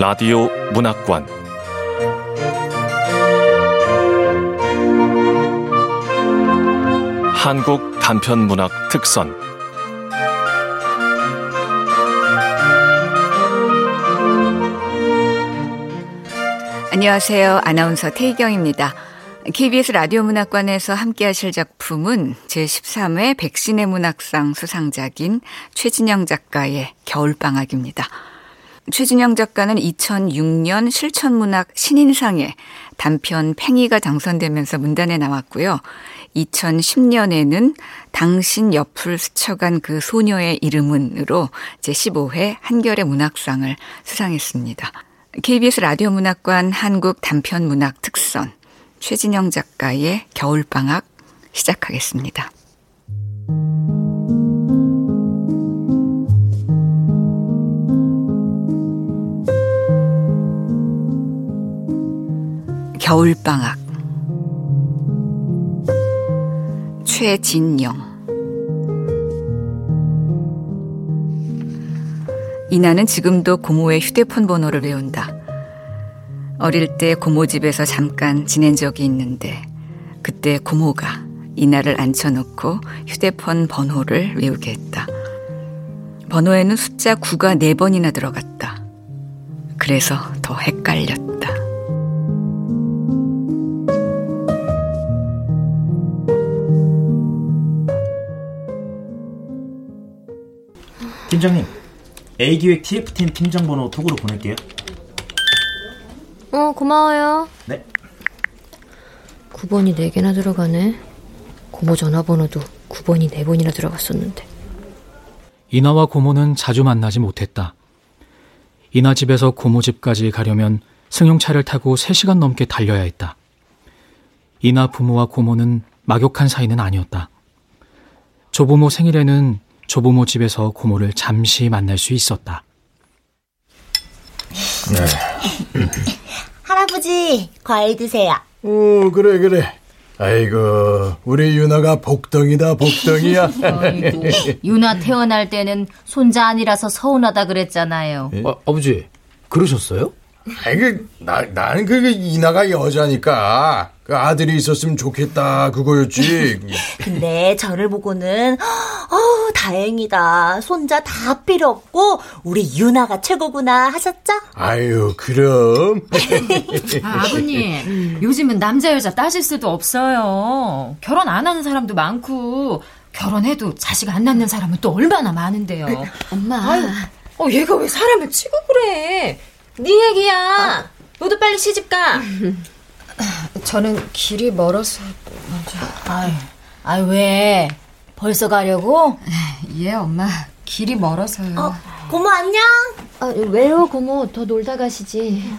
라디오 문학관 한국 단편 문학 특선 안녕하세요. 아나운서 태희경입니다. KBS 라디오 문학관에서 함께 하실 작품은 제13회 백신의 문학상 수상작인 최진영 작가의 겨울방학입니다. 최진영 작가는 2006년 실천문학 신인상에 단편 팽이가 당선되면서 문단에 나왔고요. 2010년에는 당신 옆을 스쳐간 그 소녀의 이름은으로 제15회 한결의 문학상을 수상했습니다. KBS 라디오 문학관 한국 단편 문학 특선 최진영 작가의 겨울방학 시작하겠습니다. 겨울방학 최진영 이나는 지금도 고모의 휴대폰 번호를 외운다. 어릴 때 고모 집에서 잠깐 지낸 적이 있는데 그때 고모가 이나를 앉혀놓고 휴대폰 번호를 외우게 했다. 번호에는 숫자 9가 4번이나 들어갔다. 그래서 더 헷갈렸다. 팀장님, A기획 TF팀 팀장 번호 톡으로 보낼게요. 어, 고마워요. 네. 9번이 4개나 들어가네. 고모 전화번호도 9번이 4번이나 들어갔었는데. 이나와 고모는 자주 만나지 못했다. 이나 집에서 고모 집까지 가려면 승용차를 타고 3시간 넘게 달려야 했다. 이나 부모와 고모는 막역한 사이는 아니었다. 조부모 생일에는 조부모 집에서 고모를 잠시 만날 수 있었다. 네. 할아버지, 과일 드세요. 어, 그래, 그래. 아이고, 우리 유나가 복덩이다, 복덩이야. 아이고, 유나 태어날 때는 손자 아니라서 서운하다 그랬잖아요. 아, 아버지, 그러셨어요? 아이, 그, 나, 나는 그, 이나가 여자니까, 그 아들이 있었으면 좋겠다, 그거였지. 근데 저를 보고는, 어 다행이다. 손자 다 필요 없고, 우리 유나가 최고구나 하셨죠? 아유, 그럼. 아, 아버님, 요즘은 남자, 여자 따질 수도 없어요. 결혼 안 하는 사람도 많고, 결혼해도 자식 안 낳는 사람은 또 얼마나 많은데요. 엄마. 아유, 어, 얘가 왜 사람을 치고 그래? 네 얘기야. 너도 빨리 시집 가. 저는 길이 멀어서 먼저. 아이, 아이 왜? 벌써 가려고? 예, 엄마. 길이 멀어서요. 어, 고모 안녕. 아, 왜요, 고모? 더 놀다 가시지.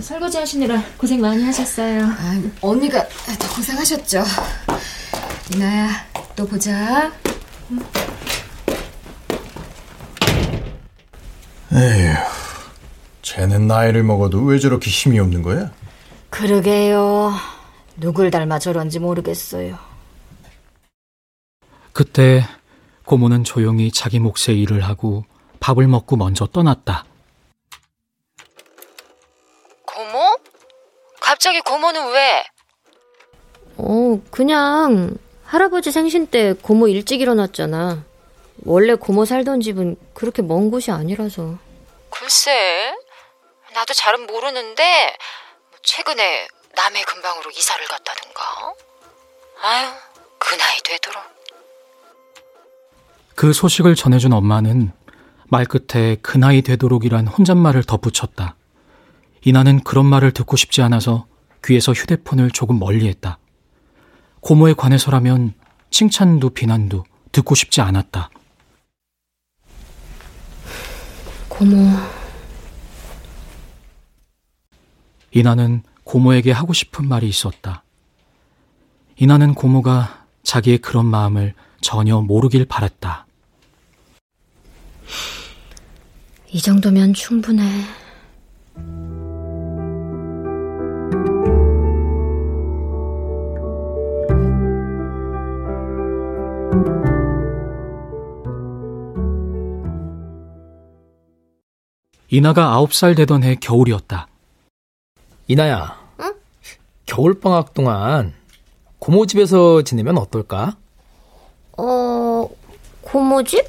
설거지 하시느라 고생 많이 하셨어요. 아, 언니가 더 고생하셨죠. 이나야, 또 보자. 에휴, 쟤는 나이를 먹어도 왜 저렇게 힘이 없는 거야? 그러게요. 누굴 닮아 저런지 모르겠어요. 그때 고모는 조용히 자기 몫의 일을 하고 밥을 먹고 먼저 떠났다. 고모? 갑자기 고모는 왜? 어, 그냥 할아버지 생신 때 고모 일찍 일어났잖아. 원래 고모 살던 집은 그렇게 먼 곳이 아니라서. 글쎄, 나도 잘은 모르는데 최근에 남의 근방으로 이사를 갔다든가. 아유, 그 나이 되도록. 그 소식을 전해준 엄마는 말끝에 그 나이 되도록이란 혼잣말을 덧붙였다. 이나는 그런 말을 듣고 싶지 않아서 귀에서 휴대폰을 조금 멀리했다. 고모에 관해서라면 칭찬도 비난도 듣고 싶지 않았다. 고모. 이나는 고모에게 하고 싶은 말이 있었다. 이나는 고모가 자기의 그런 마음을 전혀 모르길 바랐다. 이 정도면 충분해. 이나가 아홉 살 되던 해 겨울이었다. 이나야. 응? 겨울방학 동안 고모 집에서 지내면 어떨까? 어, 고모 집?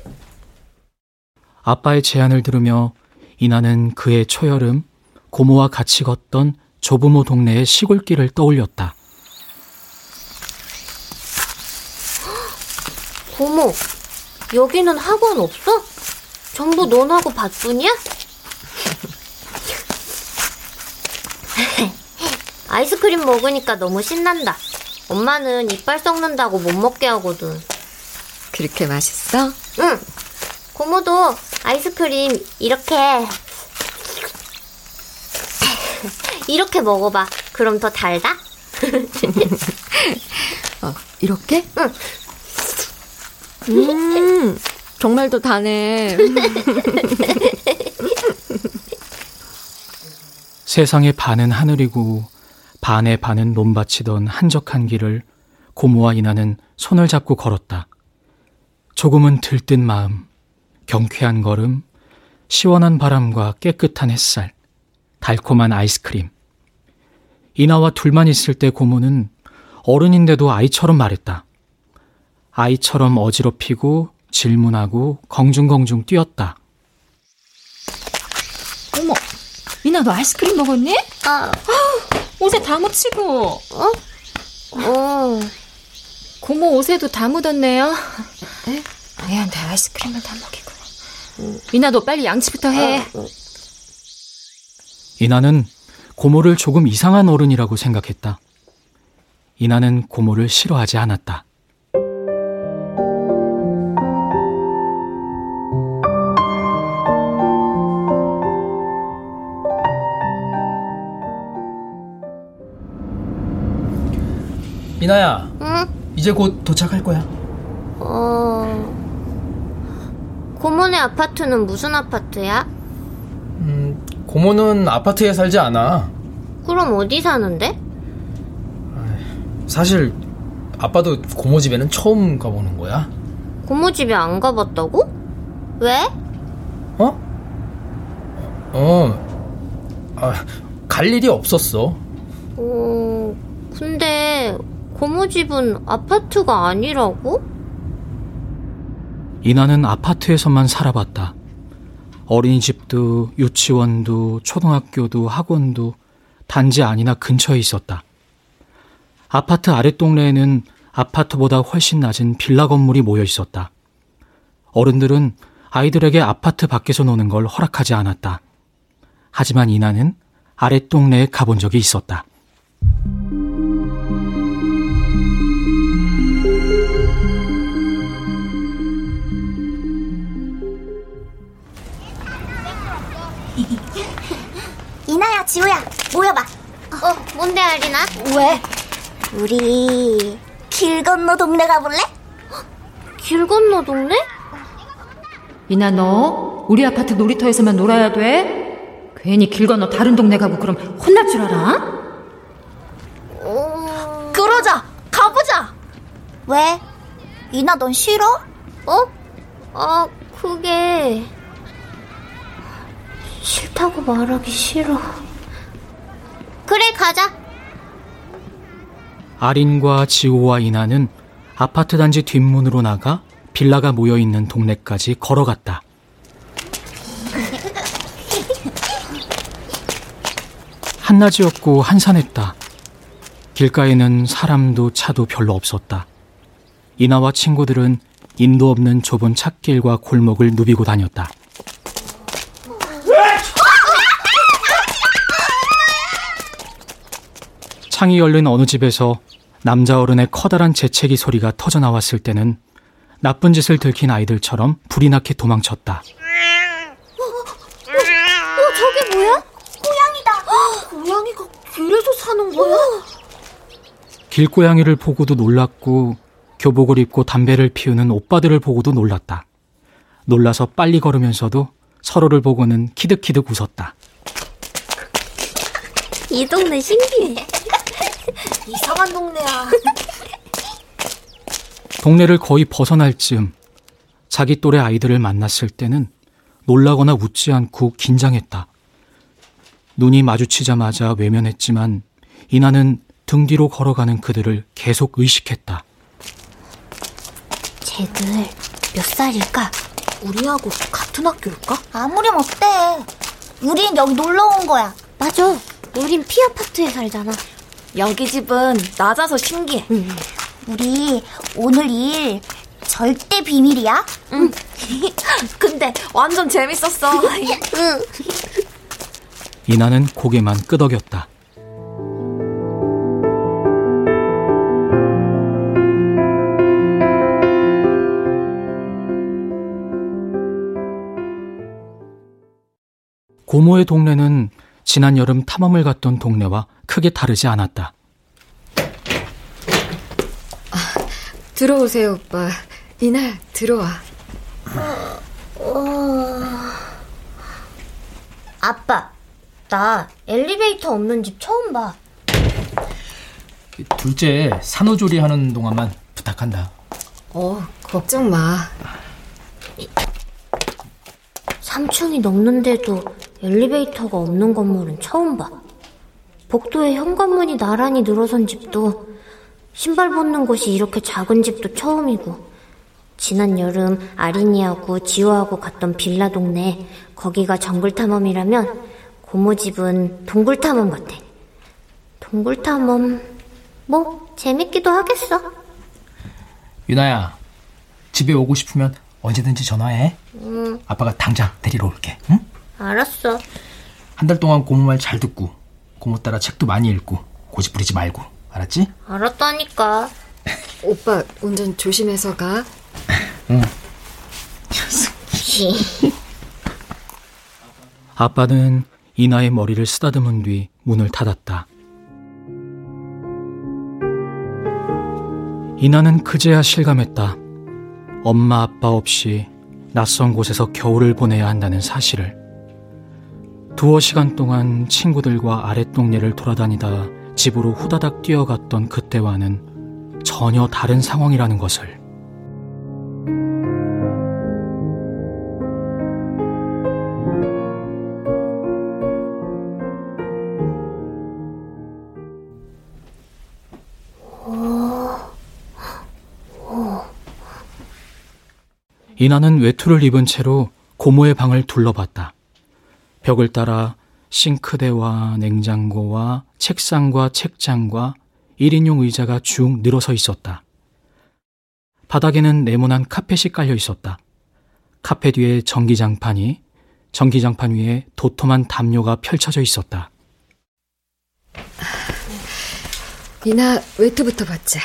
아빠의 제안을 들으며 이나는 그의 초여름 고모와 같이 걷던 조부모 동네의 시골길을 떠올렸다. 고모, 여기는 학원 없어? 전부 논하고 밭뿐이야? 아이스크림 먹으니까 너무 신난다. 엄마는 이빨 썩는다고 못 먹게 하거든. 그렇게 맛있어? 응. 고모도 아이스크림 이렇게 이렇게 먹어봐. 그럼 더 달다? 어, 이렇게? 응. 음, 정말 더 다네. 세상의 반은 하늘이고 반의 반은 논밭이던 한적한 길을 고모와 이나는 손을 잡고 걸었다. 조금은 들뜬 마음, 경쾌한 걸음, 시원한 바람과 깨끗한 햇살, 달콤한 아이스크림. 이나와 둘만 있을 때 고모는 어른인데도 아이처럼 말했다. 아이처럼 어지럽히고 질문하고 공중공중 뛰었다. 어머, 이나 너 아이스크림 먹었니? 아, 옷에 다 묻히고. 어? 어. 고모 옷에도 다 묻었네요. 애한테 아이스크림을 다 먹이고. 이나 너 빨리 양치부터 해. 이나는 고모를 조금 이상한 어른이라고 생각했다. 이나는 고모를 싫어하지 않았다. 이나야. 응? 이제 곧 도착할 거야. 어. 고모네 아파트는 무슨 아파트야? 음, 고모는 아파트에 살지 않아. 그럼 어디 사는데? 사실 아빠도 고모 집에는 처음 가보는 거야. 고모 집에 안 가봤다고? 왜? 어? 어. 아, 갈 일이 없었어. 어, 근데 고모 집은 아파트가 아니라고? 이나는 아파트에서만 살아봤다. 어린이집도 유치원도 초등학교도 학원도 단지 아니나 근처에 있었다. 아파트 아랫동네에는 아파트보다 훨씬 낮은 빌라 건물이 모여 있었다. 어른들은 아이들에게 아파트 밖에서 노는 걸 허락하지 않았다. 하지만 이나는 아랫동네에 가본 적이 있었다. 이나야, 지우야, 모여봐. 어, 뭔데, 아리나? 왜? 우리 길 건너 동네 가볼래? 길 건너 동네? 이나 너 우리 아파트 놀이터에서만 놀아야 돼. 괜히 길 건너 다른 동네 가고 그럼 혼날 줄 알아? 어... 그러자, 가보자. 왜? 이나 넌 싫어? 어? 아, 그게... 싫다고 말하기 싫어. 그래, 가자. 아린과 지호와 이나는 아파트 단지 뒷문으로 나가 빌라가 모여 있는 동네까지 걸어갔다. 한낮이었고 한산했다. 길가에는 사람도 차도 별로 없었다. 이나와 친구들은 인도 없는 좁은 찻길과 골목을 누비고 다녔다. 창이 열린 어느 집에서 남자 어른의 커다란 재채기 소리가 터져 나왔을 때는 나쁜 짓을 들킨 아이들처럼 불이 나게 도망쳤다. 어, 저게 뭐야? 고양이다. 고양이가 길에서 사는 거야? 길고양이를 보고도 놀랐고 교복을 입고 담배를 피우는 오빠들을 보고도 놀랐다. 놀라서 빨리 걸으면서도 서로를 보고는 키득키득 웃었다. 이 동네 신기해. 이상한 동네야. 동네를 거의 벗어날 즈음 자기 또래 아이들을 만났을 때는 놀라거나 웃지 않고 긴장했다. 눈이 마주치자마자 외면했지만 이나는 등 뒤로 걸어가는 그들을 계속 의식했다. 쟤들 몇 살일까? 우리하고 같은 학교일까? 아무렴 어때? 우린 여기 놀러 온 거야. 맞아. 우린 피 아파트에 살잖아. 여기 집은 낮아서 신기해. 응. 우리 오늘 일 절대 비밀이야. 응. 근데 완전 재밌었어. 응. 이나는 고개만 끄덕였다. 고모의 동네는 지난 여름 탐험을 갔던 동네와 크게 다르지 않았다. 아, 들어오세요, 오빠. 이날 들어와. 어... 아빠, 나 엘리베이터 없는 집 처음 봐. 둘째 산후조리 하는 동안만 부탁한다. 어, 걱정 마. 3층이 넘는데도 엘리베이터가 없는 건물은 처음 봐. 복도에 현관문이 나란히 늘어선 집도 신발 벗는 곳이 이렇게 작은 집도 처음이고 지난 여름 아린이하고 지호하고 갔던 빌라 동네 거기가 정글 탐험이라면 고모 집은 동굴 탐험 같아. 동굴 탐험 뭐 재밌기도 하겠어. 유나야 집에 오고 싶으면 언제든지 전화해. 응. 아빠가 당장 데리러 올게. 응? 알았어. 한 달 동안 고모 말 잘 듣고 고모 따라 책도 많이 읽고 고집 부리지 말고 알았지? 알았다니까. 오빠 운전 조심해서 가. 응. 아빠는 이나의 머리를 쓰다듬은 뒤 문을 닫았다. 이나는 그제야 실감했다. 엄마 아빠 없이 낯선 곳에서 겨울을 보내야 한다는 사실을. 두어 시간 동안 친구들과 아랫동네를 돌아다니다 집으로 후다닥 뛰어갔던 그때와는 전혀 다른 상황이라는 것을. 이나는 외투를 입은 채로 고모의 방을 둘러봤다. 벽을 따라 싱크대와 냉장고와 책상과 책장과 1인용 의자가 쭉 늘어서 있었다. 바닥에는 네모난 카펫이 깔려 있었다. 카펫 위에 전기장판이, 전기장판 위에 도톰한 담요가 펼쳐져 있었다. 이나 외투부터 받자.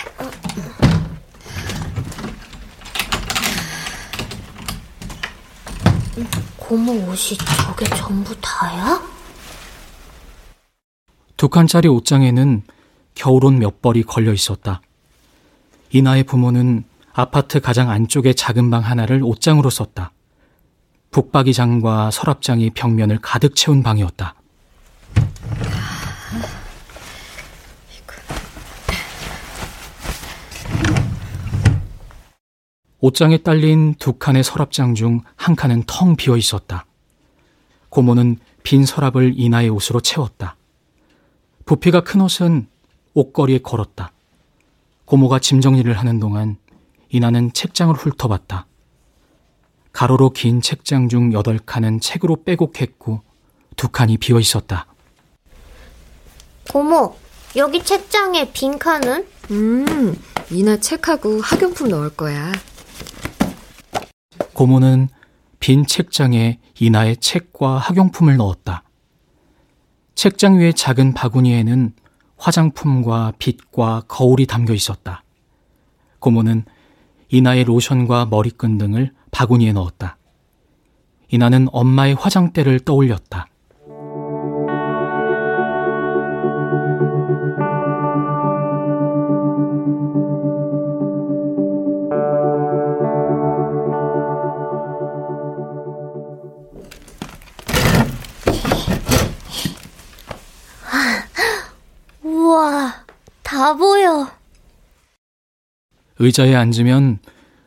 고모 옷이 저게 전부 다야? 두 칸짜리 옷장에는 겨울옷 몇 벌이 걸려 있었다. 이나의 부모는 아파트 가장 안쪽의 작은 방 하나를 옷장으로 썼다. 북박이장과 서랍장이 벽면을 가득 채운 방이었다. 옷장에 딸린 두 칸의 서랍장 중 한 칸은 텅 비어 있었다. 고모는 빈 서랍을 이나의 옷으로 채웠다. 부피가 큰 옷은 옷걸이에 걸었다. 고모가 짐 정리를 하는 동안 이나는 책장을 훑어봤다. 가로로 긴 책장 중 여덟 칸은 책으로 빼곡했고 두 칸이 비어 있었다. 고모, 여기 책장에 빈 칸은? 음, 이나 책하고 학용품 넣을 거야. 고모는 빈 책장에 이나의 책과 학용품을 넣었다. 책장 위의 작은 바구니에는 화장품과 빗과 거울이 담겨 있었다. 고모는 이나의 로션과 머리끈 등을 바구니에 넣었다. 이나는 엄마의 화장대를 떠올렸다. 우와, 다 보여. 의자에 앉으면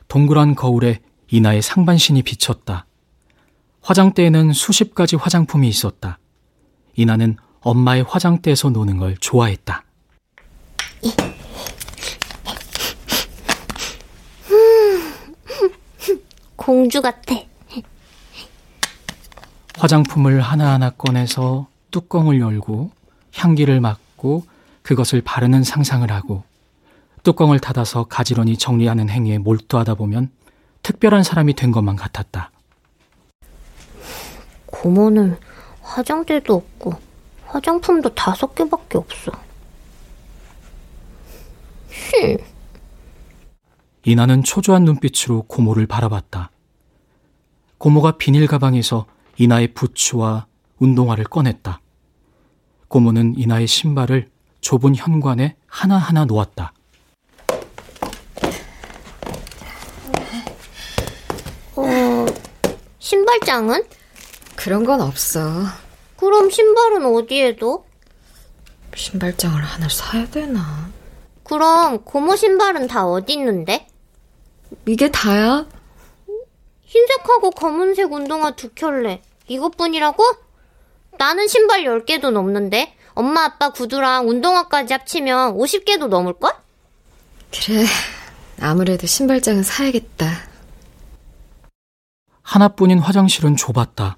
동그란 거울에 이나의 상반신이 비쳤다. 화장대에는 수십 가지 화장품이 있었다. 이나는 엄마의 화장대에서 노는 걸 좋아했다. 공주 같아. 화장품을 하나하나 꺼내서 뚜껑을 열고 향기를 맡고 그것을 바르는 상상을 하고 뚜껑을 닫아서 가지런히 정리하는 행위에 몰두하다 보면 특별한 사람이 된 것만 같았다. 고모는 화장대도 없고 화장품도 다섯 개밖에 없어. 흠. 이나는 초조한 눈빛으로 고모를 바라봤다. 고모가 비닐 가방에서 이나의 부츠와 운동화를 꺼냈다. 고모는 이나의 신발을 좁은 현관에 하나하나 놓았다. 어, 신발장은? 그런 건 없어. 그럼 신발은 어디에 둬? 신발장을 하나 사야 되나? 그럼 고모 신발은 다 어디 있는데? 이게 다야? 흰색하고 검은색 운동화 두 켤레. 이것뿐이라고? 나는 신발 10개도 넘는데 엄마 아빠 구두랑 운동화까지 합치면 50개도 넘을걸? 그래. 아무래도 신발장은 사야겠다. 하나뿐인 화장실은 좁았다.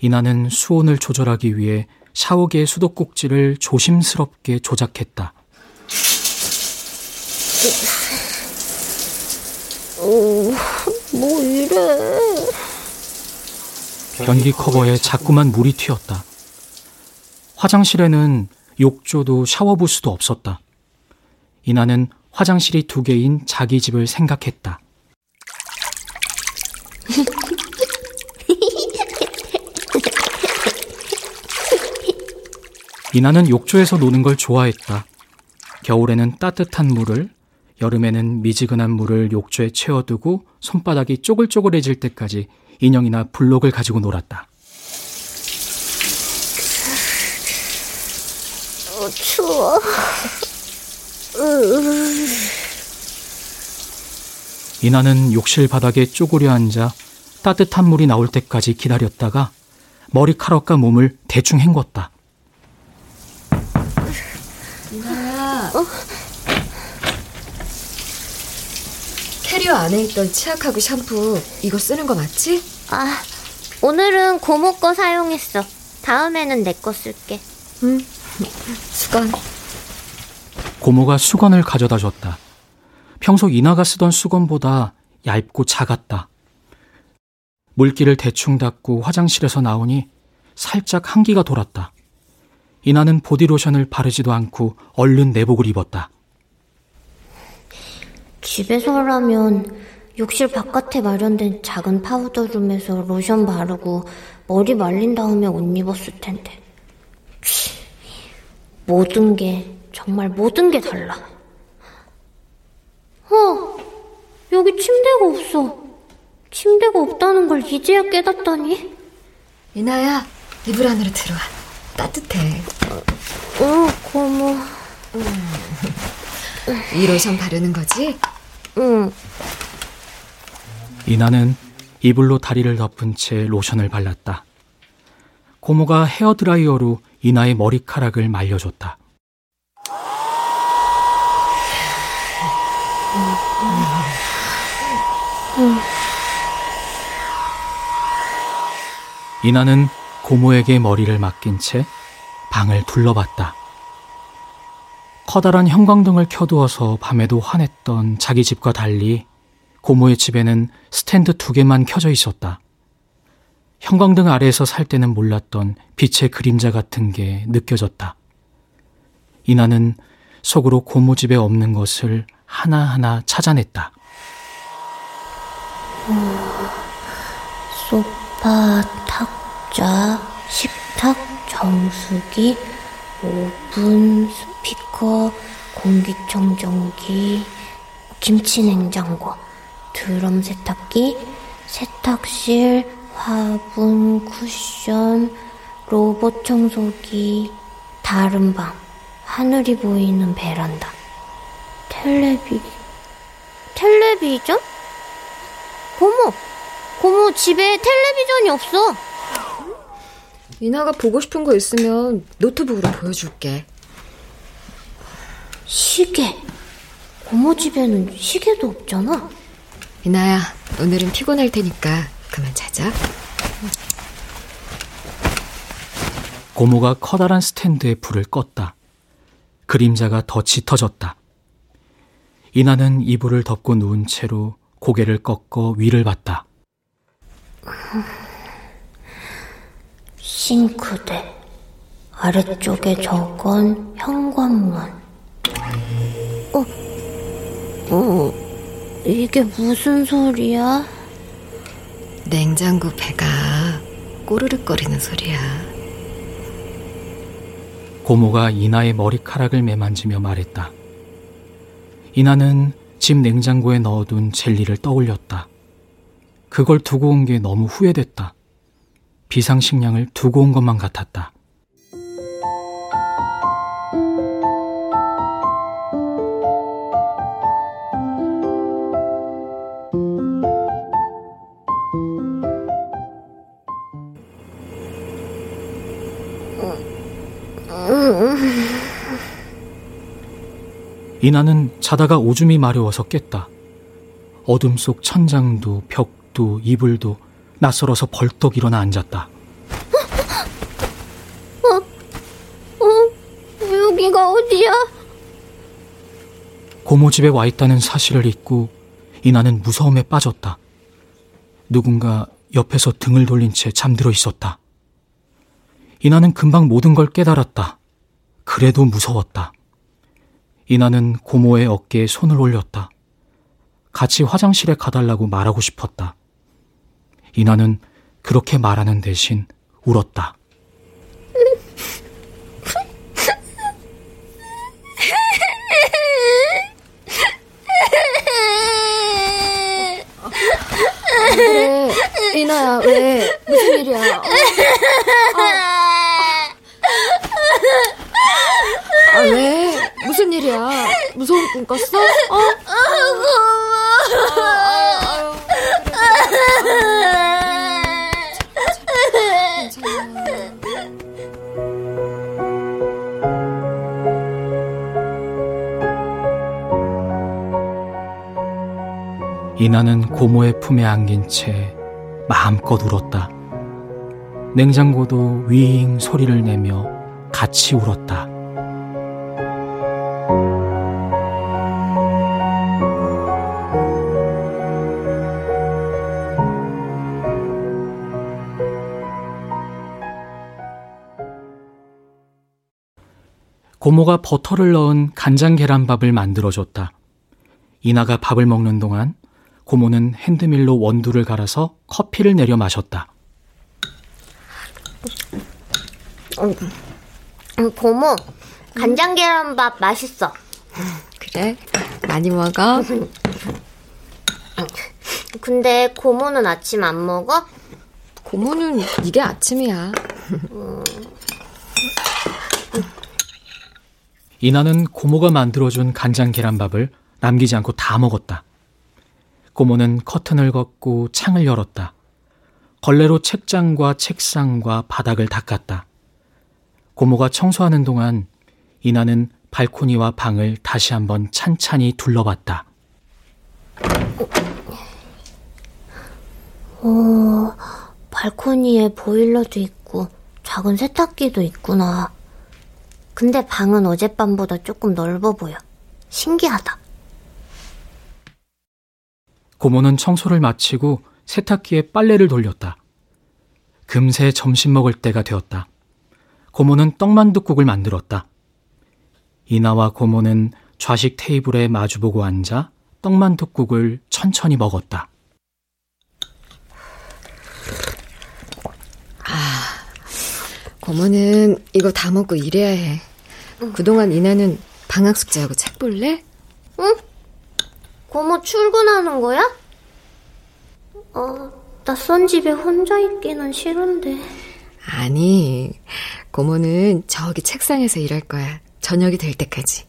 이나는 수온을 조절하기 위해 샤워기의 수도꼭지를 조심스럽게 조작했다. 오, 뭐 이래. 변기 커버에 자꾸만 물이 튀었다. 화장실에는 욕조도 샤워부스도 없었다. 이나는 화장실이 두 개인 자기 집을 생각했다. 이나는 욕조에서 노는 걸 좋아했다. 겨울에는 따뜻한 물을, 여름에는 미지근한 물을 욕조에 채워두고 손바닥이 쪼글쪼글해질 때까지 인형이나 블록을 가지고 놀았다. 어, 추워. 이나는 욕실 바닥에 쪼그려 앉아 따뜻한 물이 나올 때까지 기다렸다가 머리카락과 몸을 대충 헹궜다. 이나야. 어? 캐리어 안에 있던 치약하고 샴푸 이거 쓰는 거 맞지? 아, 오늘은 고모 거 사용했어. 다음에는 내 거 쓸게. 응. 수건. 고모가 수건을 가져다 줬다. 평소 이나가 쓰던 수건보다 얇고 작았다. 물기를 대충 닦고 화장실에서 나오니 살짝 한기가 돌았다. 이나는 보디로션을 바르지도 않고 얼른 내복을 입었다. 집에서라면 욕실 바깥에 마련된 작은 파우더룸에서 로션 바르고 머리 말린 다음에 옷 입었을 텐데. 치, 모든 게, 정말 모든 게 달라. 어, 여기 침대가 없어. 침대가 없다는 걸 이제야 깨닫다니. 이나야, 이불 안으로 들어와. 따뜻해. 어, 고모. 이 로션 바르는 거지? 응. 이나는 이불로 다리를 덮은 채 로션을 발랐다. 고모가 헤어드라이어로 이나의 머리카락을 말려줬다. 이나는 고모에게 머리를 맡긴 채 방을 둘러봤다. 커다란 형광등을 켜두어서 밤에도 환했던 자기 집과 달리 고모의 집에는 스탠드 두 개만 켜져 있었다. 형광등 아래에서 살 때는 몰랐던 빛의 그림자 같은 게 느껴졌다. 이나는 속으로 고모 집에 없는 것을 하나하나 찾아냈다. 소파, 탁자, 식탁, 정수기, 오븐, 스피커, 공기청정기, 김치냉장고, 드럼 세탁기, 세탁실, 화분, 쿠션, 로봇 청소기, 다른 방, 하늘이 보이는 베란다, 텔레비, 텔레비전? 고모, 고모 집에 텔레비전이 없어. 이나가 보고 싶은 거 있으면 노트북으로 보여줄게. 시계. 고모 집에는 시계도 없잖아. 이나야, 오늘은 피곤할 테니까 그만 자자. 고모가 커다란 스탠드에 불을 껐다. 그림자가 더 짙어졌다. 이나는 이불을 덮고 누운 채로 고개를 꺾어 위를 봤다. 싱크대. 아래쪽에 저건 현관문. 어, 어, 이게 무슨 소리야? 냉장고 배가 꼬르륵거리는 소리야. 고모가 이나의 머리카락을 매만지며 말했다. 이나는 집 냉장고에 넣어둔 젤리를 떠올렸다. 그걸 두고 온 게 너무 후회됐다. 비상식량을 두고 온 것만 같았다. 이나는 자다가 오줌이 마려워서 깼다. 어둠 속 천장도 벽도 이불도 낯설어서 벌떡 일어나 앉았다. 어, 어, 여기가 어디야? 고모 집에 와 있다는 사실을 잊고 이나는 무서움에 빠졌다. 누군가 옆에서 등을 돌린 채 잠들어 있었다. 이나는 금방 모든 걸 깨달았다. 그래도 무서웠다. 이나는 고모의 어깨에 손을 올렸다. 같이 화장실에 가달라고 말하고 싶었다. 이나는 그렇게 말하는 대신 울었다. 그래, 이나야, 왜? 무슨 일이야? 어? 아, 왜? 무슨 일이야? 무서운 꿈 꿨어? 어? 이나는 고모의 품에 안긴 채 마음껏 울었다. 냉장고도 윙 소리를 내며 같이 울었다. 고모가 버터를 넣은 간장 계란밥을 만들어줬다. 이나가 밥을 먹는 동안 고모는 핸드밀로 원두를 갈아서 커피를 내려 마셨다. 음, 고모, 간장 계란밥 맛있어. 그래? 많이 먹어? 근데 고모는 아침 안 먹어? 고모는 이게 아침이야. 이나는 고모가 만들어준 간장 계란밥을 남기지 않고 다 먹었다. 고모는 커튼을 걷고 창을 열었다. 걸레로 책장과 책상과 바닥을 닦았다. 고모가 청소하는 동안 이나는 발코니와 방을 다시 한번 찬찬히 둘러봤다. 어, 발코니에 보일러도 있고 작은 세탁기도 있구나. 근데 방은 어젯밤보다 조금 넓어 보여. 신기하다. 고모는 청소를 마치고 세탁기에 빨래를 돌렸다. 금세 점심 먹을 때가 되었다. 고모는 떡만둣국을 만들었다. 이나와 고모는 좌식 테이블에 마주보고 앉아 떡만둣국을 천천히 먹었다. 고모는 이거 다 먹고 일해야 해. 그동안 이나는 방학 숙제하고 책 볼래? 응? 고모 출근하는 거야? 어, 낯선 집에 혼자 있기는 싫은데. 아니, 고모는 저기 책상에서 일할 거야. 저녁이 될 때까지.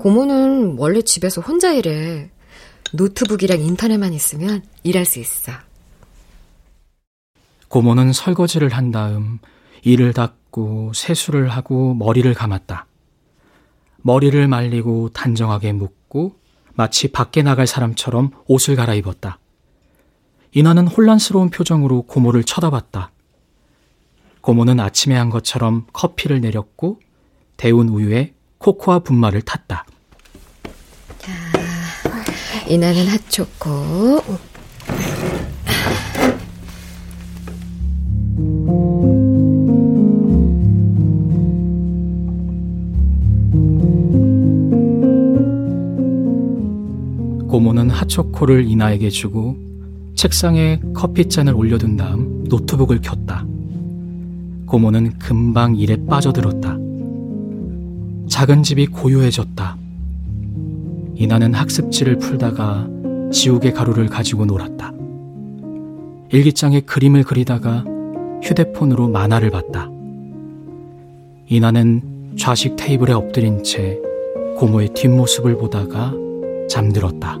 고모는 원래 집에서 혼자 일해. 노트북이랑 인터넷만 있으면 일할 수 있어. 고모는 설거지를 한 다음 이를 닦고 세수를 하고 머리를 감았다. 머리를 말리고 단정하게 묶고 마치 밖에 나갈 사람처럼 옷을 갈아입었다. 이나는 혼란스러운 표정으로 고모를 쳐다봤다. 고모는 아침에 한 것처럼 커피를 내렸고 데운 우유에 코코아 분말을 탔다. 자, 이나는 핫초코. 고모는 핫초코를 이나에게 주고 책상에 커피잔을 올려둔 다음 노트북을 켰다. 고모는 금방 일에 빠져들었다. 작은 집이 고요해졌다. 이나는 학습지를 풀다가 지우개 가루를 가지고 놀았다. 일기장에 그림을 그리다가 휴대폰으로 만화를 봤다. 이나는 좌식 테이블에 엎드린 채 고모의 뒷모습을 보다가 잠들었다.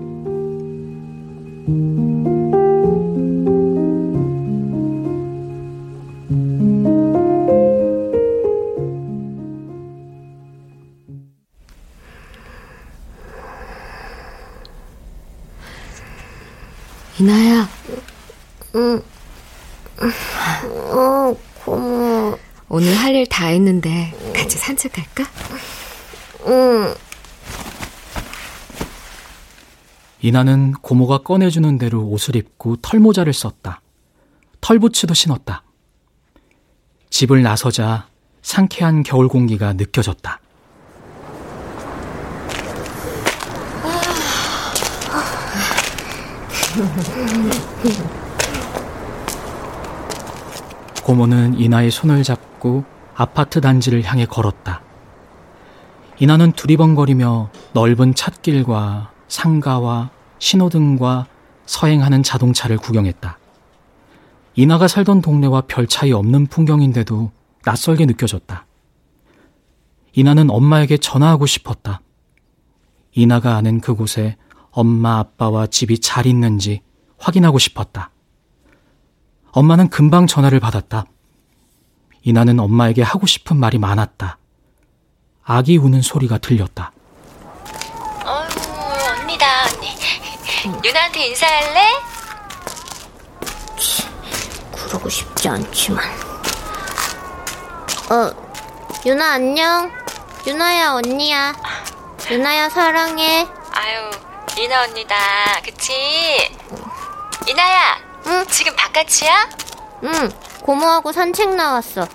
이나는 고모가 꺼내주는 대로 옷을 입고 털모자를 썼다. 털부츠도 신었다. 집을 나서자 상쾌한 겨울 공기가 느껴졌다. 고모는 이나의 손을 잡고 아파트 단지를 향해 걸었다. 이나는 두리번거리며 넓은 찻길과 상가와 신호등과 서행하는 자동차를 구경했다. 이나가 살던 동네와 별 차이 없는 풍경인데도 낯설게 느껴졌다. 이나는 엄마에게 전화하고 싶었다. 이나가 아는 그곳에 엄마 아빠와 집이 잘 있는지 확인하고 싶었다. 엄마는 금방 전화를 받았다. 이나는 엄마에게 하고 싶은 말이 많았다. 아기 우는 소리가 들렸다. 언니다, 언니. 유나한테 인사할래? 그러고 싶지 않지만. 어, 유나 안녕. 유나야 언니야. 유나야 사랑해. 아유, 이나 언니다. 그치? 이나야. 응? 지금 바깥이야? 응. 고모하고 산책 나왔어.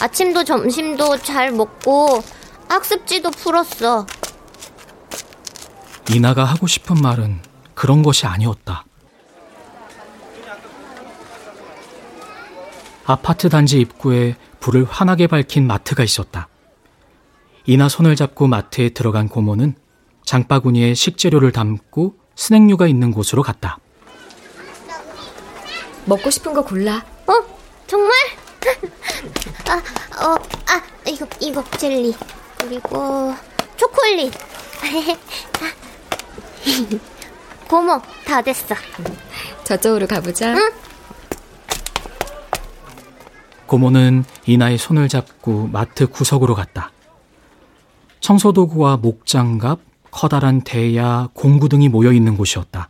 아침도 점심도 잘 먹고 학습지도 풀었어. 이나가 하고 싶은 말은 그런 것이 아니었다. 아파트 단지 입구에 불을 환하게 밝힌 마트가 있었다. 이나 손을 잡고 마트에 들어간 고모는 장바구니에 식재료를 담고 스낵류가 있는 곳으로 갔다. 먹고 싶은 거 골라. 어? 정말? 아, 어, 아, 이거, 이거 젤리. 그리고 초콜릿. 고모, 다 됐어. 저쪽으로 가보자. 응? 고모는 이나의 손을 잡고 마트 구석으로 갔다. 청소도구와 목장갑, 커다란 대야, 공구 등이 모여 있는 곳이었다.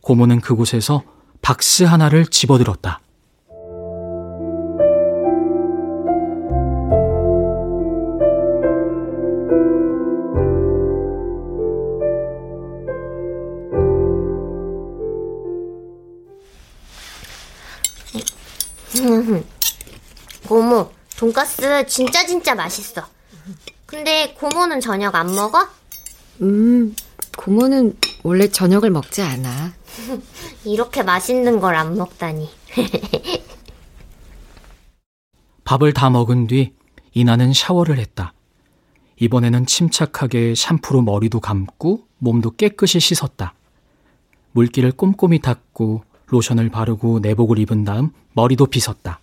고모는 그곳에서 박스 하나를 집어들었다. 고모, 돈가스 진짜 진짜 맛있어. 근데 고모는 저녁 안 먹어? 음, 고모는 원래 저녁을 먹지 않아. 이렇게 맛있는 걸 안 먹다니. 밥을 다 먹은 뒤 이나는 샤워를 했다. 이번에는 침착하게 샴푸로 머리도 감고 몸도 깨끗이 씻었다. 물기를 꼼꼼히 닦고 로션을 바르고 내복을 입은 다음 머리도 빗었다.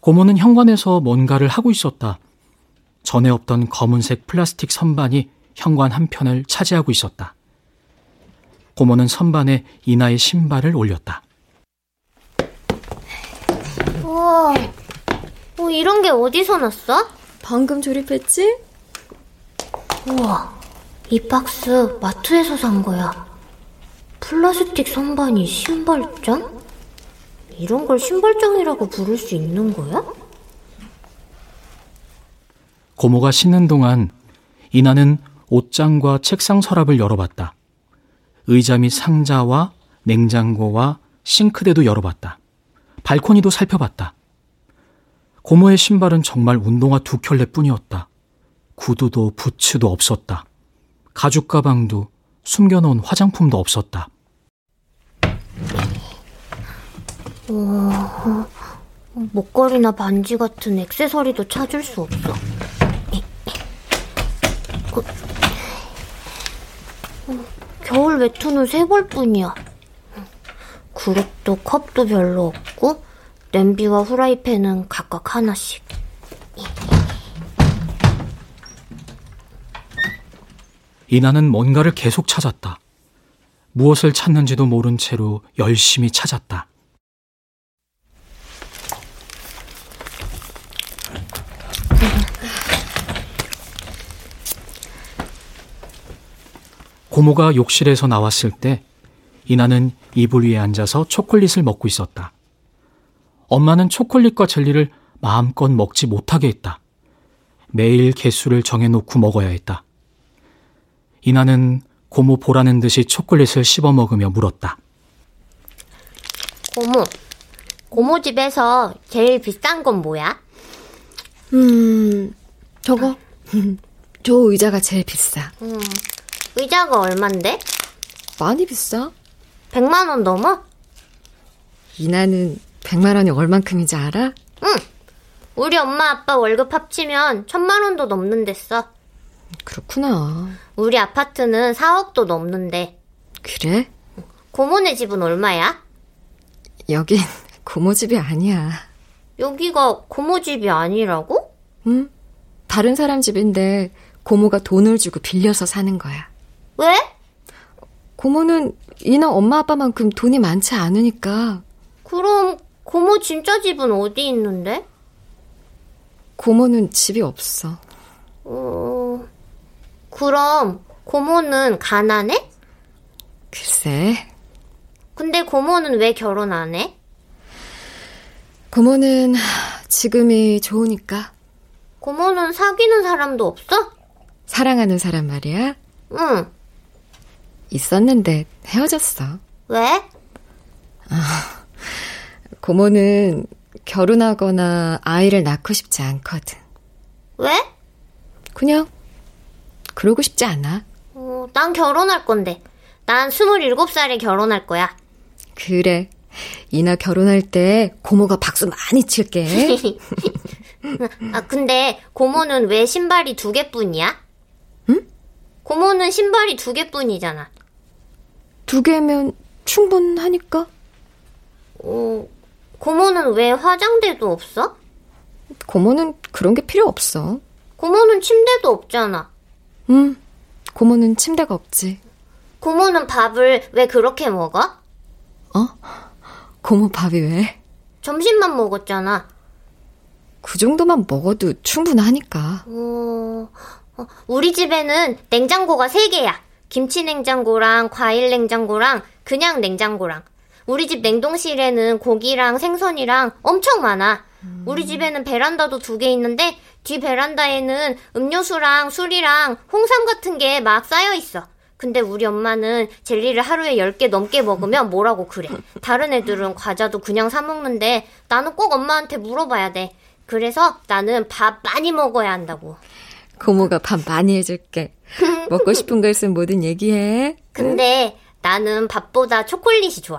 고모는 현관에서 뭔가를 하고 있었다. 전에 없던 검은색 플라스틱 선반이 현관 한편을 차지하고 있었다. 고모는 선반에 이나의 신발을 올렸다. 우와, 어, 이런 게 어디서 났어? 방금 조립했지? 우와, 이 박스 마트에서 산 거야. 플라스틱 선반이 신발장? 이런 걸 신발장이라고 부를 수 있는 거야? 고모가 씻는 동안 이나는 옷장과 책상 서랍을 열어봤다. 의자 및 상자와 냉장고와 싱크대도 열어봤다. 발코니도 살펴봤다. 고모의 신발은 정말 운동화 두 켤레 뿐이었다. 구두도 부츠도 없었다. 가죽 가방도 숨겨놓은 화장품도 없었다. 어, 목걸이나 반지 같은 액세서리도 찾을 수 없어. 어, 어, 겨울 외투는 세 벌 뿐이야. 그릇도 컵도 별로 없고 냄비와 후라이팬은 각각 하나씩. 이나는 뭔가를 계속 찾았다. 무엇을 찾는지도 모른 채로 열심히 찾았다. 고모가 욕실에서 나왔을 때 이나는 이불 위에 앉아서 초콜릿을 먹고 있었다. 엄마는 초콜릿과 젤리를 마음껏 먹지 못하게 했다. 매일 개수를 정해놓고 먹어야 했다. 이나는 고모 보라는 듯이 초콜릿을 씹어 먹으며 물었다. 고모, 고모 집에서 제일 비싼 건 뭐야? 음, 저거. 저 의자가 제일 비싸. 음, 의자가 얼만데? 많이 비싸? 100만 원 넘어? 이나는 100만 원이 얼만큼인지 알아? 응. 우리 엄마 아빠 월급 합치면 천만 원도 넘는댔어. 그렇구나. 우리 아파트는 4억도 넘는데. 그래? 고모네 집은 얼마야? 여긴 고모 집이 아니야. 여기가 고모 집이 아니라고? 응. 다른 사람 집인데 고모가 돈을 주고 빌려서 사는 거야. 왜? 고모는 이나 엄마 아빠만큼 돈이 많지 않으니까. 그럼 고모 진짜 집은 어디 있는데? 고모는 집이 없어. 어... 그럼 고모는 가난해? 글쎄. 근데 고모는 왜 결혼 안 해? 고모는 지금이 좋으니까. 고모는 사귀는 사람도 없어? 사랑하는 사람 말이야? 응. 있었는데 헤어졌어. 왜? 아, 고모는 결혼하거나 아이를 낳고 싶지 않거든. 왜? 그냥 그러고 싶지 않아. 어, 난 결혼할 건데. 난 27살에 결혼할 거야. 그래. 이나 결혼할 때 고모가 박수 많이 칠게. 아, 근데 고모는 왜 신발이 두 개뿐이야? 응? 고모는 신발이 두 개뿐이잖아. 두 개면 충분하니까? 어, 고모는 왜 화장대도 없어? 고모는 그런 게 필요 없어. 고모는 침대도 없잖아. 응, 고모는 침대가 없지. 고모는 밥을 왜 그렇게 먹어? 어? 고모 밥이 왜? 점심만 먹었잖아. 그 정도만 먹어도 충분하니까. 어, 우리 집에는 냉장고가 3개야. 김치 냉장고랑 과일 냉장고랑 그냥 냉장고랑. 우리 집 냉동실에는 고기랑 생선이랑 엄청 많아. 음. 우리 집에는 베란다도 두 개 있는데 뒤 베란다에는 음료수랑 술이랑 홍삼 같은 게 막 쌓여 있어. 근데 우리 엄마는 젤리를 하루에 10개 넘게 먹으면 뭐라고 그래. 다른 애들은 과자도 그냥 사 먹는데 나는 꼭 엄마한테 물어봐야 돼. 그래서 나는 밥 많이 먹어야 한다고. 고모가 밥 많이 해줄게. 먹고 싶은 거 있으면 뭐든 얘기해. 근데 응? 나는 밥보다 초콜릿이 좋아.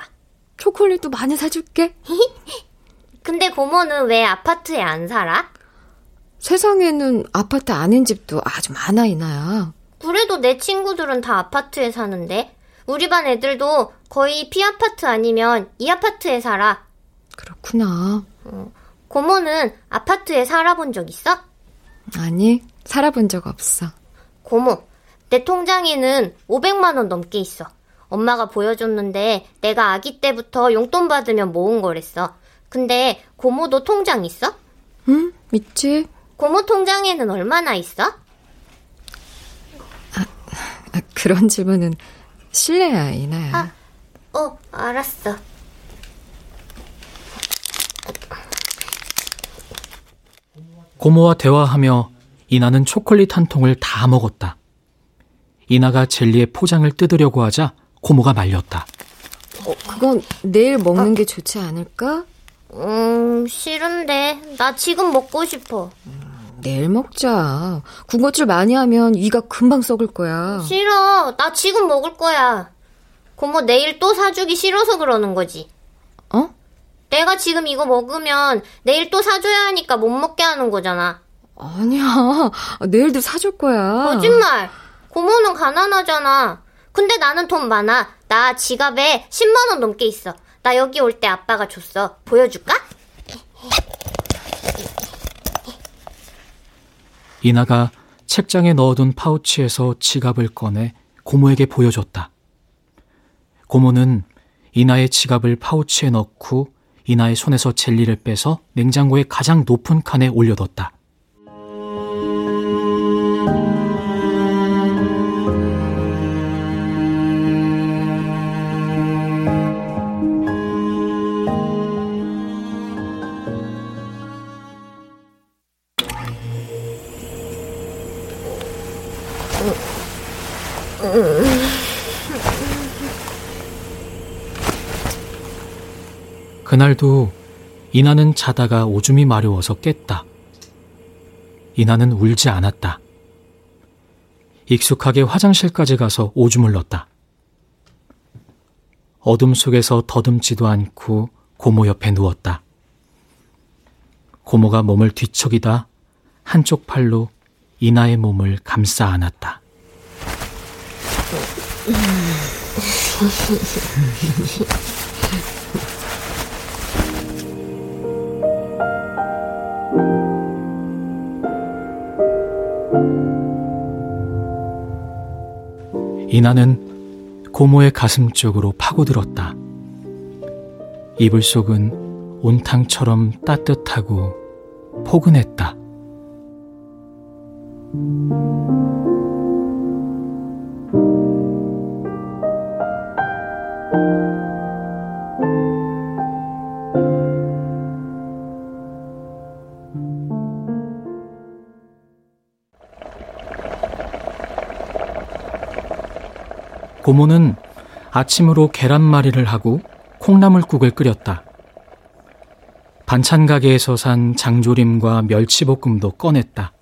초콜릿도 많이 사줄게. 근데 고모는 왜 아파트에 안 살아? 세상에는 아파트 아닌 집도 아주 많아, 이나야. 그래도 내 친구들은 다 아파트에 사는데 우리 반 애들도 거의 P아파트 아니면 이 아파트에 살아. 그렇구나. 어, 고모는 아파트에 살아본 적 있어? 아니, 살아본 적 없어. 고모, 내 통장에는 500만 원 넘게 있어. 엄마가 보여줬는데 내가 아기 때부터 용돈 받으면 모은 거랬어. 근데 고모도 통장 있어? 응, 있지. 고모 통장에는 얼마나 있어? 아, 그런 질문은 실례야, 이나야. 아, 어, 알았어. 고모와 대화하며 이나는 초콜릿 한 통을 다 먹었다. 이나가 젤리의 포장을 뜯으려고 하자 고모가 말렸다. 어, 그건 내일 먹는 아. 게 좋지 않을까? 음, 싫은데. 나 지금 먹고 싶어. 내일 먹자. 군것질 많이 하면 이가 금방 썩을 거야. 싫어. 나 지금 먹을 거야. 고모 내일 또 사주기 싫어서 그러는 거지. 어? 내가 지금 이거 먹으면 내일 또 사줘야 하니까 못 먹게 하는 거잖아. 아니야. 내일도 사줄 거야. 거짓말. 고모는 가난하잖아. 근데 나는 돈 많아. 나 지갑에 10만 원 넘게 있어. 나 여기 올 때 아빠가 줬어. 보여줄까? 이나가 책장에 넣어둔 파우치에서 지갑을 꺼내 고모에게 보여줬다. 고모는 이나의 지갑을 파우치에 넣고 이나의 손에서 젤리를 빼서 냉장고의 가장 높은 칸에 올려뒀다. 그날도 이나는 자다가 오줌이 마려워서 깼다. 이나는 울지 않았다. 익숙하게 화장실까지 가서 오줌을 넣었다. 어둠 속에서 더듬지도 않고 고모 옆에 누웠다. 고모가 몸을 뒤척이다 한쪽 팔로 이나의 몸을 감싸 안았다. 이나는 고모의 가슴 쪽으로 파고들었다. 이불 속은 온탕처럼 따뜻하고 포근했다. 아침으로 계란말이를 하고 콩나물국을 끓였다. 반찬 가게에서 산 장조림과 멸치볶음도 꺼냈다.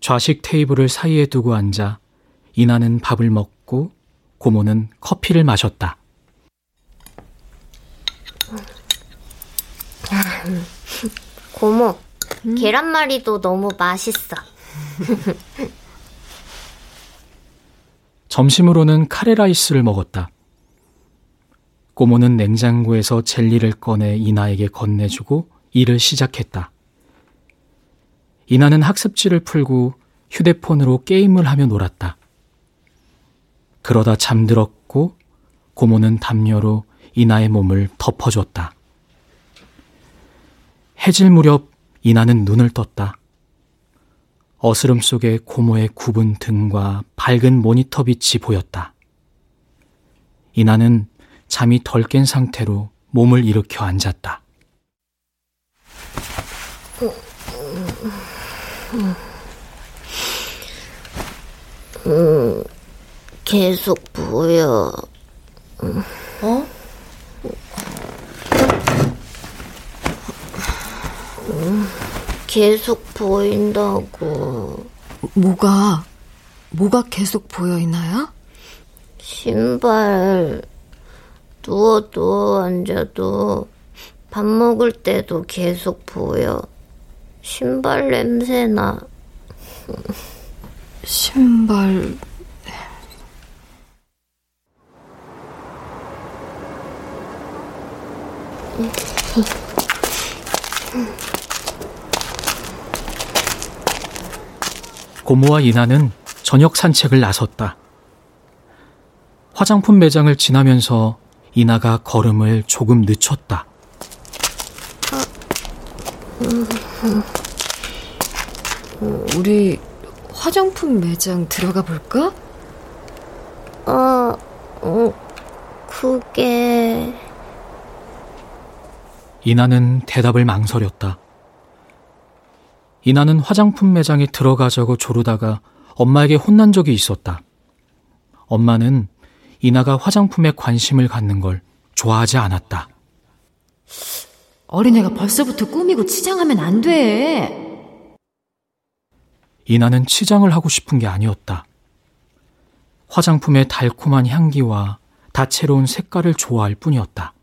좌식 테이블을 사이에 두고 앉아 이나는 밥을 먹고 고모는 커피를 마셨다. 고모, 음? 계란말이도 너무 맛있어. 점심으로는 카레라이스를 먹었다. 고모는 냉장고에서 젤리를 꺼내 이나에게 건네주고 일을 시작했다. 이나는 학습지를 풀고 휴대폰으로 게임을 하며 놀았다. 그러다 잠들었고 고모는 담요로 이나의 몸을 덮어줬다. 해질 무렵 이나는 눈을 떴다. 어스름 속에 고모의 굽은 등과 밝은 모니터 빛이 보였다. 이나는 잠이 덜 깬 상태로 몸을 일으켜 앉았다. 음, 계속 보여. 어? 음. 계속 보인다고. 뭐가, 뭐가 계속 보여, 이나야? 신발, 누워도 앉아도 밥 먹을 때도 계속 보여. 신발 냄새나. 신발. 고모와 이나는 저녁 산책을 나섰다. 화장품 매장을 지나면서 이나가 걸음을 조금 늦췄다. 우리 화장품 매장 들어가 볼까? 어, 어, 그게... 이나는 대답을 망설였다. 이나는 화장품 매장에 들어가자고 조르다가 엄마에게 혼난 적이 있었다. 엄마는 이나가 화장품에 관심을 갖는 걸 좋아하지 않았다. 어린애가 벌써부터 꾸미고 치장하면 안 돼. 이나는 치장을 하고 싶은 게 아니었다. 화장품의 달콤한 향기와 다채로운 색깔을 좋아할 뿐이었다.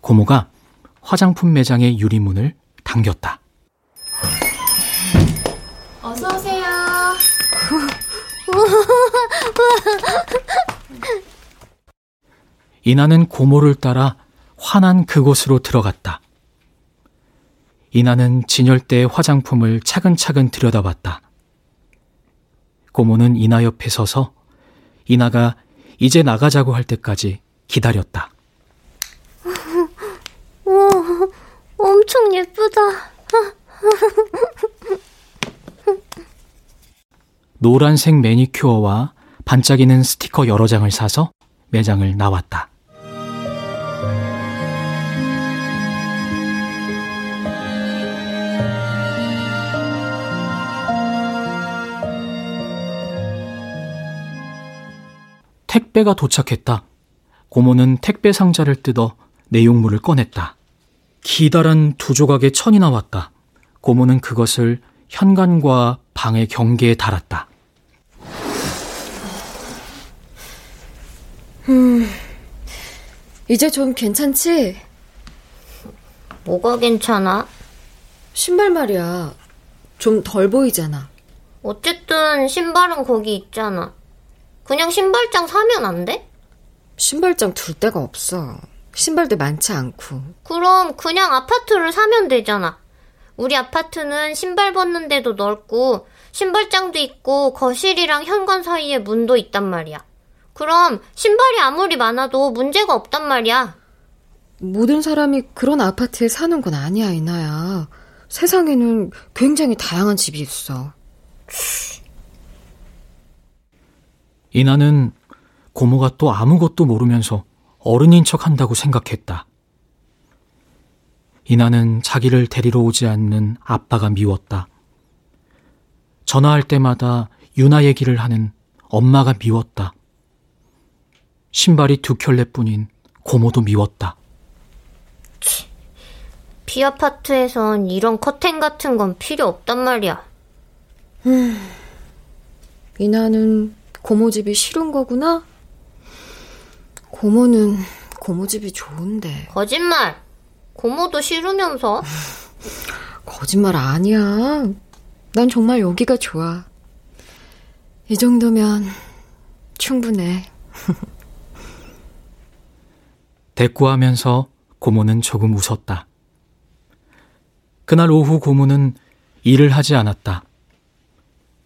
고모가 화장품 매장의 유리문을 당겼다. 어서 오세요. 이나는 고모를 따라 환한 그곳으로 들어갔다. 이나는 진열대의 화장품을 차근차근 들여다봤다. 고모는 이나 옆에 서서 이나가 이제 나가자고 할 때까지 기다렸다. 와, 엄청 예쁘다. 노란색 매니큐어와 반짝이는 스티커 여러 장을 사서 매장을 나왔다. 택배가 도착했다. 고모는 택배 상자를 뜯어 내용물을 꺼냈다. 기다란 두 조각의 천이 나왔다. 고모는 그것을 현관과 방의 경계에 달았다. 음, 이제 좀 괜찮지? 뭐가 괜찮아? 신발 말이야. 좀 덜 보이잖아. 어쨌든 신발은 거기 있잖아. 그냥 신발장 사면 안 돼? 신발장 둘 데가 없어. 신발도 많지 않고. 그럼 그냥 아파트를 사면 되잖아. 우리 아파트는 신발 벗는 데도 넓고 신발장도 있고 거실이랑 현관 사이에 문도 있단 말이야. 그럼 신발이 아무리 많아도 문제가 없단 말이야. 모든 사람이 그런 아파트에 사는 건 아니야, 이나야. 세상에는 굉장히 다양한 집이 있어. 이나는 고모가 또 아무것도 모르면서 어른인 척 한다고 생각했다. 이나는 자기를 데리러 오지 않는 아빠가 미웠다. 전화할 때마다 유나 얘기를 하는 엄마가 미웠다. 신발이 두 켤레뿐인 고모도 미웠다. 비아파트에선 이런 커튼 같은 건 필요 없단 말이야. 음, 이나는 고모 집이 싫은 거구나? 고모는 고모 집이 좋은데. 거짓말! 고모도 싫으면서? 거짓말 아니야. 난 정말 여기가 좋아. 이 정도면 충분해. 대꾸하면서 고모는 조금 웃었다. 그날 오후 고모는 일을 하지 않았다.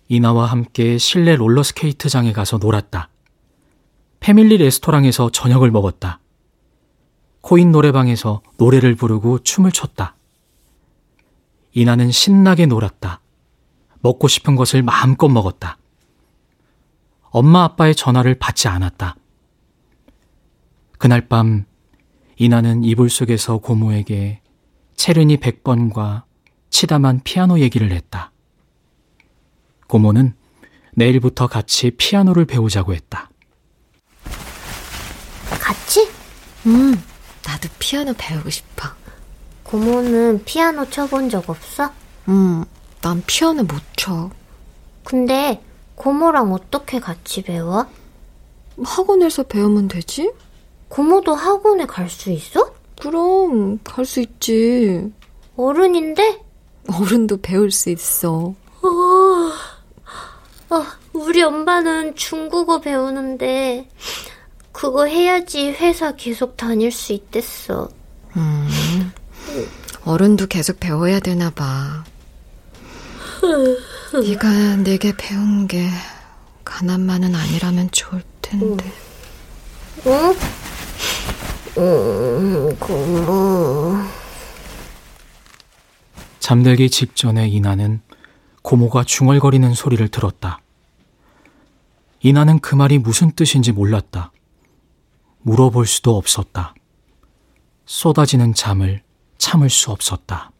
이나와 함께 실내 롤러스케이트장에 가서 놀았다. 패밀리 레스토랑에서 저녁을 먹었다. 코인 노래방에서 노래를 부르고 춤을 췄다. 이나는 신나게 놀았다. 먹고 싶은 것을 마음껏 먹었다. 엄마 아빠의 전화를 받지 않았다. 그날 밤 이나는 이불 속에서 고모에게 체르니 100번과 치다만 피아노 얘기를 했다. 고모는 내일부터 같이 피아노를 배우자고 했다. 같이? 음, 나도 피아노 배우고 싶어. 고모는 피아노 쳐본 적 없어? 음, 난 피아노 못 쳐. 근데 고모랑 어떻게 같이 배워? 학원에서 배우면 되지? 고모도 학원에 갈 수 있어? 그럼 갈 수 있지. 어른인데? 어른도 배울 수 있어. 어, 어, 우리 엄마는 중국어 배우는데 그거 해야지 회사 계속 다닐 수 있댔어. 음, 어른도 계속 배워야 되나 봐. 네가 내게 배운 게 가난만은 아니라면 좋을 텐데. 응? 음, 고모. 잠들기 직전에 이나는 고모가 중얼거리는 소리를 들었다. 이나는 그 말이 무슨 뜻인지 몰랐다. 물어볼 수도 없었다. 쏟아지는 잠을 참을 수 없었다.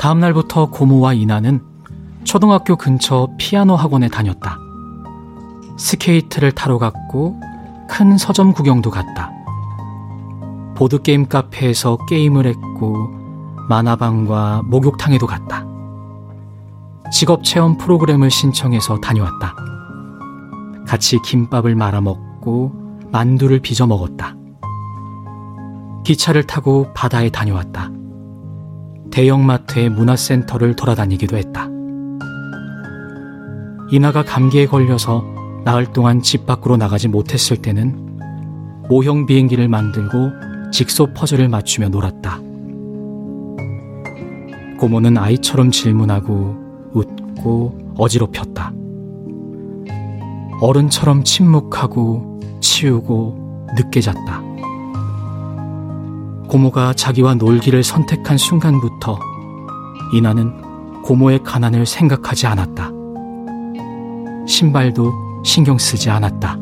다음 날부터 고모와 이나는 초등학교 근처 피아노 학원에 다녔다. 스케이트를 타러 갔고 큰 서점 구경도 갔다. 보드게임 카페에서 게임을 했고 만화방과 목욕탕에도 갔다. 직업 체험 프로그램을 신청해서 다녀왔다. 같이 김밥을 말아 먹고 만두를 빚어 먹었다. 기차를 타고 바다에 다녀왔다. 대형마트의 문화센터를 돌아다니기도 했다. 이나가 감기에 걸려서 나흘 동안 집 밖으로 나가지 못했을 때는 모형 비행기를 만들고 직소 퍼즐을 맞추며 놀았다. 고모는 아이처럼 질문하고 웃고 어지럽혔다. 어른처럼 침묵하고 치우고 늦게 잤다. 고모가 자기와 놀기를 선택한 순간부터 이나는 고모의 가난을 생각하지 않았다. 신발도 신경 쓰지 않았다.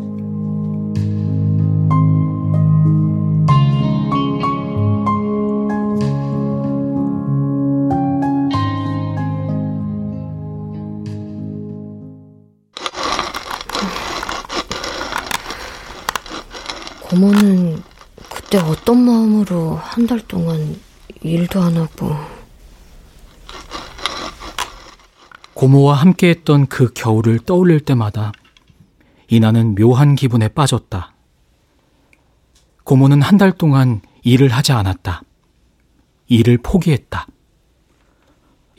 고모는 그때 어떤 마음으로 한 달 동안 일도 안 하고 고모와 함께했던 그 겨울을 떠올릴 때마다 이나는 묘한 기분에 빠졌다. 고모는 한 달 동안 일을 하지 않았다. 일을 포기했다.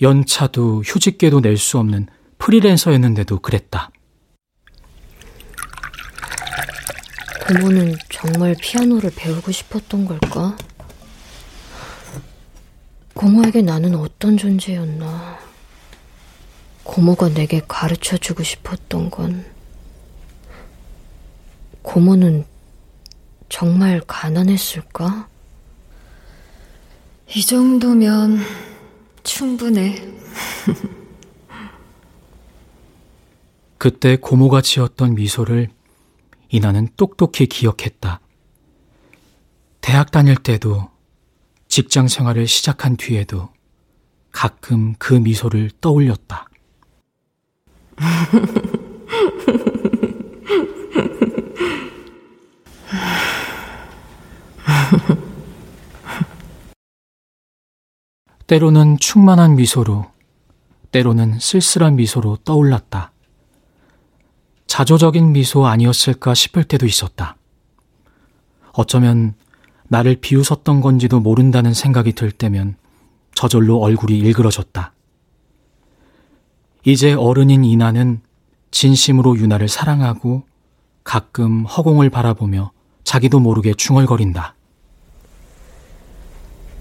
연차도 휴직계도 낼 수 없는 프리랜서였는데도 그랬다. 고모는 정말 피아노를 배우고 싶었던 걸까? 고모에게 나는 어떤 존재였나? 고모가 내게 가르쳐 주고 싶었던 건 고모는 정말 가난했을까? 이 정도면 충분해. 그때 고모가 지었던 미소를 이나는 똑똑히 기억했다. 대학 다닐 때도 직장 생활을 시작한 뒤에도 가끔 그 미소를 떠올렸다. 때로는 충만한 미소로, 때로는 쓸쓸한 미소로 떠올랐다. 자조적인 미소 아니었을까 싶을 때도 있었다. 어쩌면 나를 비웃었던 건지도 모른다는 생각이 들 때면 저절로 얼굴이 일그러졌다. 이제 어른인 이나는 진심으로 유나를 사랑하고 가끔 허공을 바라보며 자기도 모르게 중얼거린다.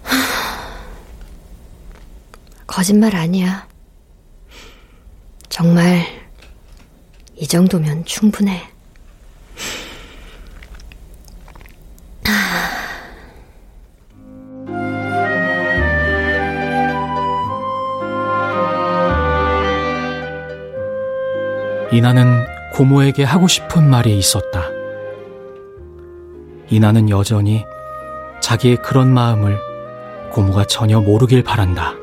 거짓말 아니야. 정말 이 정도면 충분해. 이나는 고모에게 하고 싶은 말이 있었다. 이나는 여전히 자기의 그런 마음을 고모가 전혀 모르길 바란다.